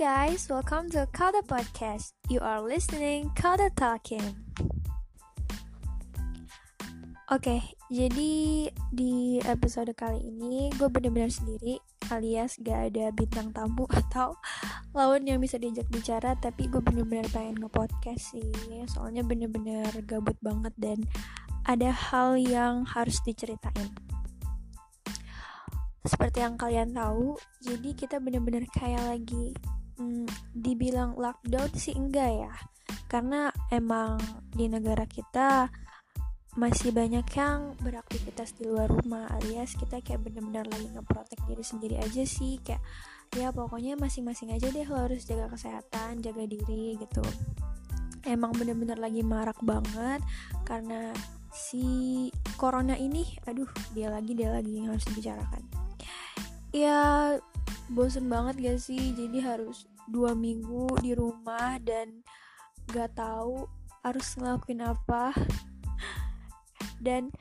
guys, welcome to Kada Podcast. You are listening Kada Talking. Oke, jadi di episode kali ini gue bener-bener sendiri alias gak ada bintang tamu atau lawan yang bisa diajak bicara tapi gue bener-bener pengen nge-podcast sih soalnya bener-bener gabut banget dan ada hal yang harus diceritain seperti yang kalian tahu jadi kita bener-bener kayak lagi hmm, dibilang lockdown sih enggak ya. Karena emang di negara kita masih banyak yang beraktivitas di luar rumah alias kita kayak bener-bener lagi ngeprotek diri sendiri aja sih. Kayak ya pokoknya masing-masing aja deh lo harus jaga kesehatan jaga diri gitu. Emang bener-bener lagi marak banget karena si corona ini aduh dia lagi dia lagi yang harus dibicarakan. Ya bosen banget gak sih? Jadi harus dua minggu di rumah dan gak tahu harus ngelakuin apa. Dan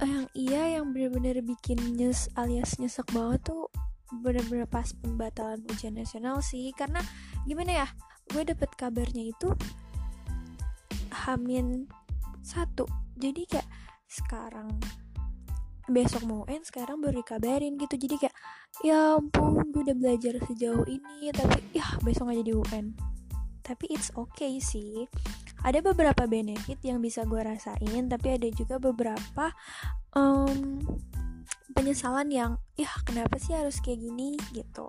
eh, yang iya yang bener-bener bikin nyes alias nyesek banget tuh bener-bener pas pembatalan ujian nasional sih. Karena gimana ya gue dapet kabarnya itu hamin satu. Jadi kayak sekarang besok mau UN sekarang baru dikabarin gitu. Jadi kayak ya ampun gue udah belajar sejauh ini tapi ya besok aja di UN tapi it's okay sih. Ada beberapa benefit yang bisa gue rasain tapi ada juga beberapa um, penyesalan yang ya kenapa sih harus kayak gini? Gitu.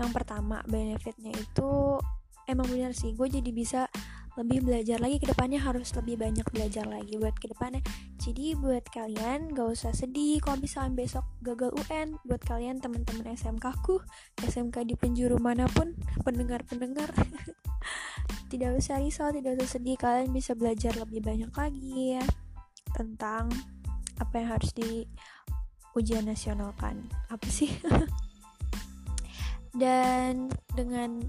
Yang pertama benefitnya itu emang benar sih gue jadi bisa lebih belajar lagi ke depannya harus lebih banyak belajar lagi buat ke depannya. Jadi buat kalian gak usah sedih kalau misalnya besok gagal UN buat kalian teman-teman SMK ku SMK di penjuru mana pun pendengar-pendengar. Tidak usah risau tidak usah sedih. Kalian bisa belajar lebih banyak lagi ya tentang apa yang harus di ujian nasional kan apa sih? Dan dengan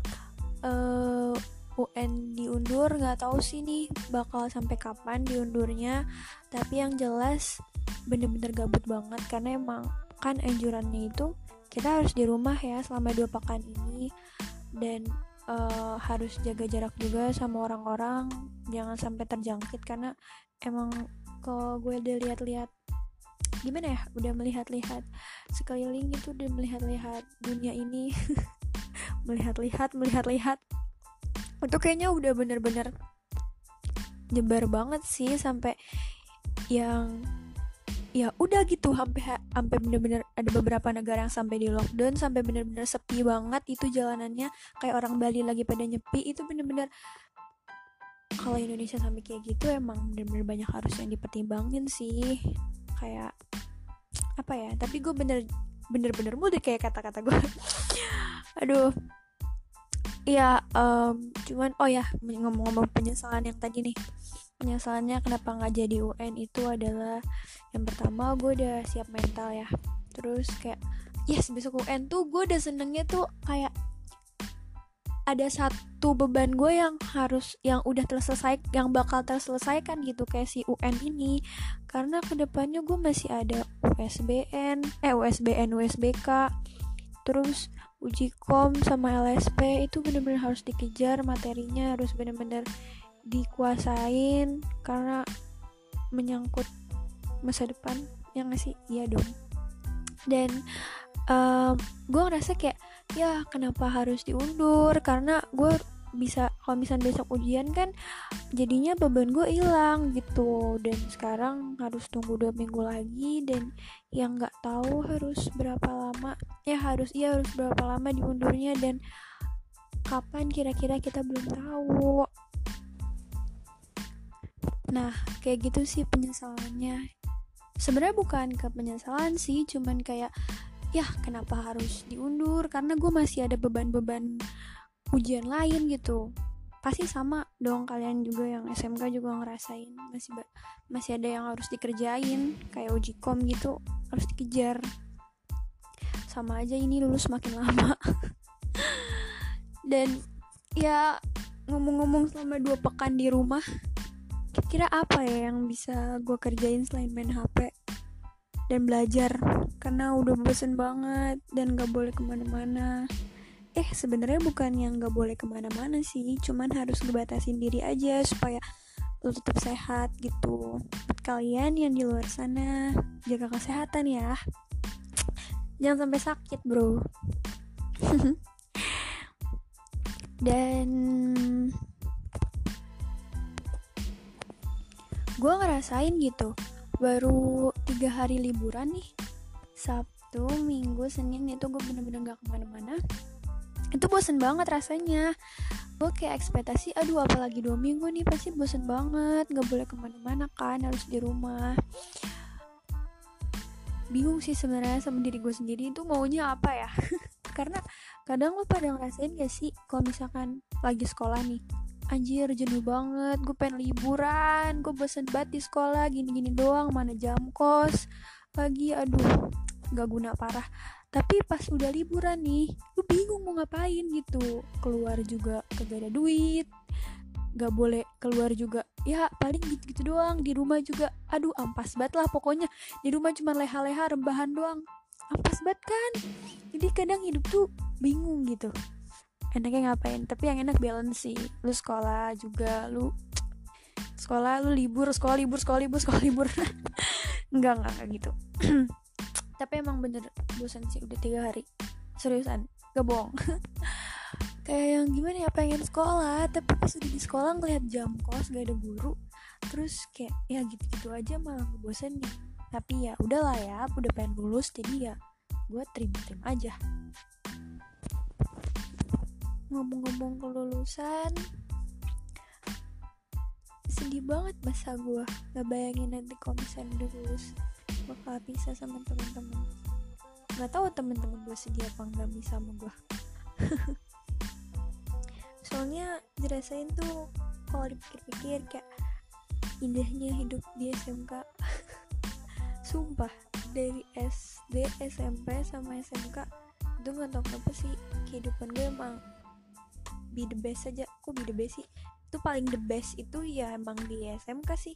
uh, UN diundur nggak tahu sih nih bakal sampai kapan diundurnya. Tapi yang jelas bener-bener gabut banget karena emang kan anjurannya itu kita harus di rumah ya selama dua pekan ini. Dan uh, harus jaga jarak juga sama orang-orang jangan sampai terjangkit karena emang kalau gue udah lihat-lihat gimana ya udah melihat-lihat sekeliling itu udah melihat-lihat dunia ini. Melihat-lihat melihat-lihat itu kayaknya udah bener-bener nyebar banget sih sampai yang ya udah gitu sampai sampai bener-bener ada beberapa negara yang sampai di lockdown sampai bener-bener sepi banget itu jalanannya. Kayak orang Bali lagi pada nyepi itu bener-bener kalau Indonesia sampai kayak gitu emang bener-bener banyak harus yang dipertimbangin sih. Kayak apa ya tapi gue bener bener-bener mudah kayak kata-kata gue. Aduh Iya, um, cuman oh ya ngomong-ngomong penyesalan yang tadi nih. Penyesalannya kenapa nggak jadi UN itu adalah yang pertama gue udah siap mental ya. Terus kayak yes besok UN tuh gue udah senengnya tuh kayak ada satu beban gue yang harus yang udah terselesai yang bakal terselesaikan gitu kayak si UN ini. Karena ke depannya gue masih ada USBN eh USBN USBK terus uji kom sama LSP itu bener-bener harus dikejar materinya harus bener-bener dikuasain karena menyangkut masa depan yang ngasih iya dong. Dan um, gue ngerasa kayak ya kenapa harus diundur? Karena gue bisa kalau misalnya besok ujian kan jadinya beban gue hilang gitu. Dan sekarang harus tunggu dua minggu lagi dan yang nggak tahu harus berapa lama ya harus iya harus berapa lama diundurnya dan kapan kira-kira kita belum tahu. Nah kayak gitu sih penyesalannya. Sebenarnya bukan ke penyesalan sih cuman kayak ya kenapa harus diundur? Karena gue masih ada beban-beban ujian lain gitu. Pasti sama dong kalian juga yang SMK juga ngerasain. Masih masih ada yang harus dikerjain kayak uji kom gitu harus dikejar. Sama aja ini lulus makin lama. Dan ya ngomong-ngomong selama dua pekan di rumah kira-kira apa ya yang bisa gue kerjain selain main HP dan belajar? Karena udah bosen banget dan gak boleh ke mana-mana eh sebenarnya bukan yang nggak boleh ke mana-mana sih cuman harus ngebatasin diri aja supaya lo tetap sehat gitu. Kalian yang di luar sana jaga kesehatan ya. Jangan sampai sakit bro. Dan gue ngerasain gitu baru tiga hari liburan nih Sabtu, Minggu, Senin itu gue bener-bener gak ke mana-mana itu bosen banget rasanya. Gue kayak ekspektasi aduh apalagi dua minggu nih pasti bosen banget. Gak boleh ke mana-mana kan harus di rumah. Bingung sih sebenarnya sama diri gue sendiri. Itu maunya apa ya? Karena kadang lo pada ngerasain gak sih kalau misalkan lagi sekolah nih anjir jenuh banget gue pengen liburan gue bosen banget di sekolah gini-gini doang mana jam kos pagi aduh gak guna parah tapi pas udah liburan nih lu bingung mau ngapain gitu. Keluar juga kagak ada duit. Gak boleh keluar juga. Ya paling gitu-gitu doang di rumah juga. Aduh ampas banget lah pokoknya. Di rumah cuma leha-leha rebahan doang. Ampas banget kan? Jadi kadang hidup tuh bingung gitu. Enaknya ngapain? Tapi yang enak balance sih. Lu sekolah juga lu sekolah lu libur sekolah libur sekolah libur sekolah libur. Enggak enggak gitu tapi emang bener bosan sih udah tiga hari. Seriusan gak bohong. Kayak yang gimana ya pengen sekolah tapi pas udah di sekolah ngeliat jam kos gak ada guru terus kayak ya gitu-gitu aja malah nih. Tapi ya udahlah ya udah pengen lulus jadi ya gue terima-terima aja. Ngomong-ngomong kelulusan sedih banget masa gue gak bayangin nanti kalau misalnya udah lulus bakal bisa sama temen-temen. Nggak tahu temen-temen gue sedih apa nggak bisa sama gue soalnya dirasain tuh kalau dipikir-pikir kayak indahnya hidup di SMK sumpah dari SD SMP sama SMK itu nggak tahu kenapa sih kehidupan gue emang be the best aja. Kok be the best sih? Itu paling the best itu ya emang di SMK sih.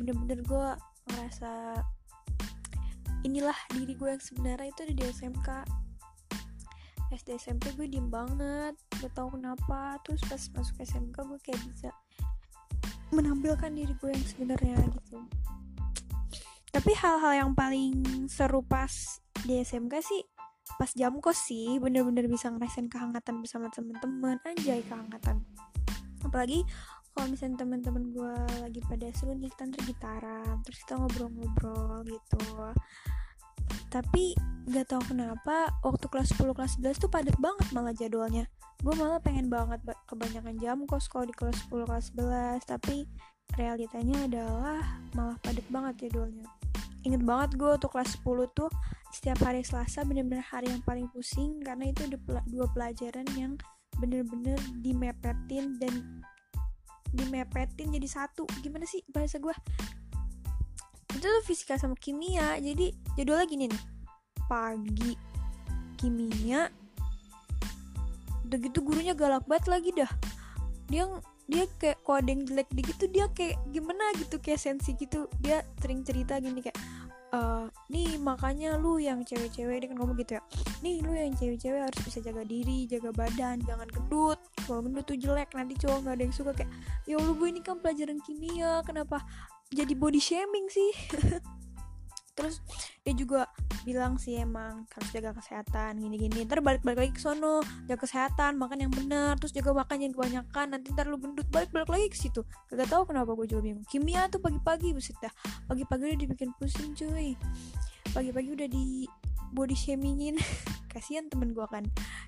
Bener-bener gue ngerasa inilah diri gue yang sebenarnya itu ada di SMK SD SMP gue diem banget gak tau kenapa. Terus pas masuk SMK gue kayak bisa menampilkan diri gue yang sebenarnya gitu. Tapi hal-hal yang paling seru pas di SMK sih pas jam kos sih bener-bener bisa ngerasain kehangatan bersama temen-temen. Anjay kehangatan. Apalagi kalau misalnya teman-teman gue lagi pada seru nih kita gitaran terus kita ngobrol-ngobrol gitu. Tapi gak tau kenapa waktu kelas 10 kelas 11 tuh padat banget malah jadwalnya. Gue malah pengen banget kebanyakan jam kos kalau di kelas 10 kelas 11 tapi realitanya adalah malah padat banget jadwalnya. Inget banget gue waktu kelas 10 tuh setiap hari Selasa bener-bener hari yang paling pusing karena itu dua pelajaran yang bener-bener dimepetin dan dimepetin jadi satu. Gimana sih bahasa gue itu tuh fisika sama kimia. Jadi jadwalnya gini nih. Pagi kimia. Udah gitu gurunya galak banget lagi dah. Dia dia kayak ada yang jelek gitu dia kayak gimana gitu kayak sensi gitu. Dia sering cerita gini kayak uh, nih makanya lu yang cewek-cewek dia kan ngomong gitu ya. Nih lu yang cewek-cewek harus bisa jaga diri jaga badan jangan gendut. Kalau gendut tuh jelek nanti cowok nggak ada yang suka. Kayak ya lu gue ini kan pelajaran kimia kenapa jadi body shaming sih terus dia juga bilang sih emang harus jaga kesehatan gini-gini. Ntar balik-balik lagi ke sono jaga kesehatan makan yang benar terus jaga makan yang kebanyakan. Nanti ntar lu gendut balik-balik lagi ke situ. Gak tau kenapa gue juga bingung. Kimia tuh pagi-pagi buset pagi-pagi udah dibikin pusing cuy. Pagi-pagi udah di body shamingin. Kasihan temen gue kan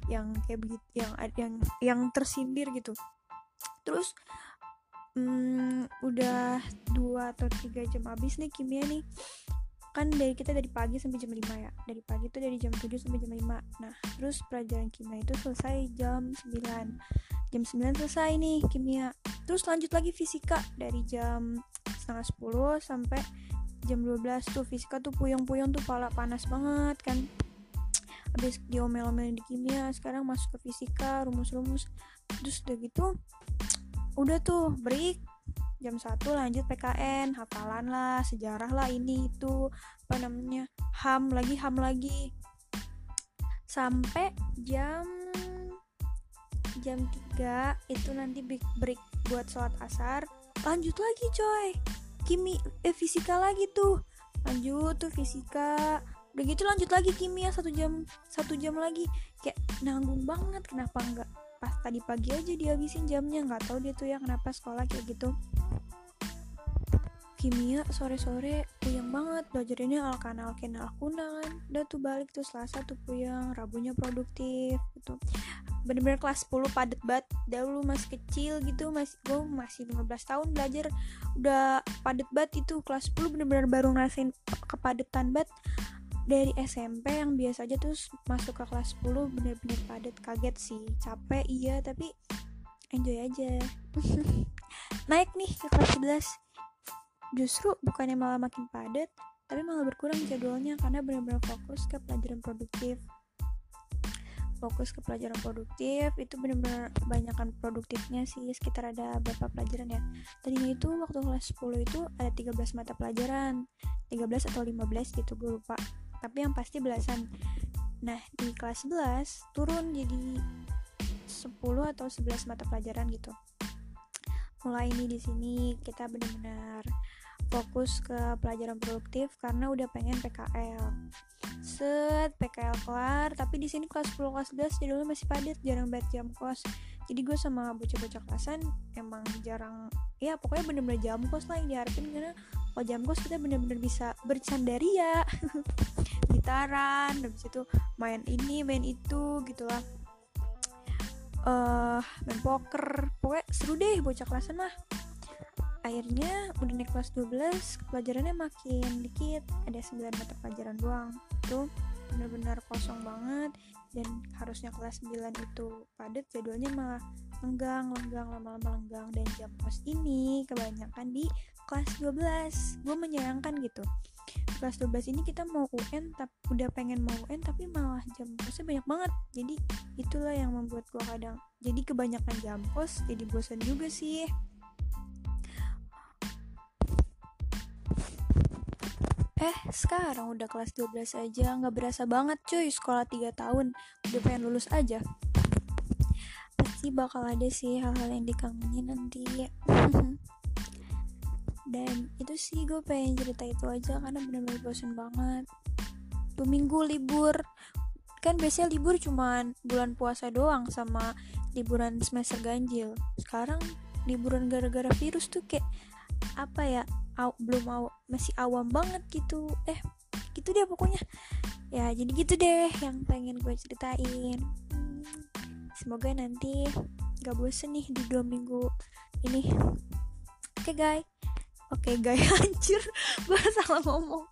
yang kayak begitu yang yang yang tersindir gitu. Terus hmm, udah dua atau tiga jam habis nih kimia nih kan dari kita dari pagi sampai jam 5 ya. Dari pagi itu dari jam 7 sampai jam 5 nah terus pelajaran kimia itu selesai jam 9 jam 9 selesai nih kimia. Terus lanjut lagi fisika. Dari jam setengah 10 sampai jam 12 tuh fisika tuh puyeng-puyeng tuh pala panas banget kan. Habis diomel-omelin di kimia sekarang masuk ke fisika rumus-rumus. Terus udah gitu udah tuh break jam 1 lanjut PKN hafalan lah sejarah lah ini itu apa namanya ham lagi ham lagi. Sampai jam jam 3 itu nanti break buat sholat asar. Lanjut lagi coy. Kimi eh fisika lagi tuh. Lanjut tuh fisika. Udah gitu lanjut lagi kimia satu jam satu jam lagi. Kayak nanggung banget kenapa enggak? Pas tadi pagi aja dihabisin jamnya nggak tahu dia tuh ya kenapa sekolah kayak gitu kimia sore-sore puyeng banget. Belajarnya alkan alken alkuna kan udah tuh balik tuh selasa tuh puyeng rabunya produktif gitu. Bener-bener kelas 10 padet banget. Dulu masih kecil gitu masih gue masih 15 tahun belajar. Udah padet banget itu kelas 10 bener-bener baru ngerasain kepadetan banget. Dari SMP yang biasa aja terus masuk ke kelas 10 bener-bener padet kaget sih. Capek iya tapi enjoy aja. Naik nih ke kelas 11 justru bukannya malah makin padat tapi malah berkurang jadwalnya karena benar-benar fokus ke pelajaran produktif. Fokus ke pelajaran produktif itu benar-benar kebanyakan produktifnya sih sekitar ada berapa pelajaran ya. Tadinya itu waktu kelas 10 itu ada 13 mata pelajaran 13 atau 15 gitu gue lupa. Tapi yang pasti belasan. Nah di kelas 11 turun jadi 10 atau 11 mata pelajaran gitu. Mulai ini di sini kita benar-benar fokus ke pelajaran produktif karena udah pengen PKL set PKL kelar tapi di sini kelas 10 kelas 11 jadwalnya masih padat jarang banget jam kos. Jadi gue sama bocah-bocah kelasan emang jarang ya pokoknya bener-bener jam kos lah yang diharapin karena kalau jam kos kita bener-bener bisa bercandaria. Gitaran habis itu main ini main itu gitulah. Uh, main poker pokoknya seru deh bocah kelasan mah akhirnya udah naik kelas 12 pelajarannya makin dikit. Ada 9 mata pelajaran doang. Itu benar-benar kosong banget dan harusnya kelas 9 itu padat jadwalnya malah lenggang lenggang lama-lama lenggang. Dan jam kos ini kebanyakan di kelas 12 gue menyayangkan gitu. Kelas 12 ini kita mau UN tapi udah pengen mau UN tapi malah jam kosnya banyak banget. Jadi itulah yang membuat gue kadang jadi kebanyakan jam kos jadi bosan juga sih Eh, sekarang udah kelas 12 aja, nggak berasa banget cuy, sekolah 3 tahun, udah pengen lulus aja. Pasti bakal ada sih hal-hal yang dikangenin nanti. Dan itu sih gue pengen cerita itu aja karena bener-bener bosan banget. Tuh minggu libur, kan biasanya libur cuman bulan puasa doang sama liburan semester ganjil. Sekarang liburan gara-gara virus tuh kayak apa ya aw, belum aw, masih awam banget gitu. Eh gitu deh pokoknya. Ya jadi gitu deh yang pengen gue ceritain. Semoga nanti gak bosen nih di dua minggu ini. Oke okay, guys. Oke okay, guys. Hancur. Gue salah ngomong.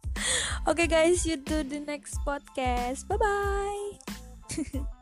Oke okay, guys. You do the next podcast. Bye bye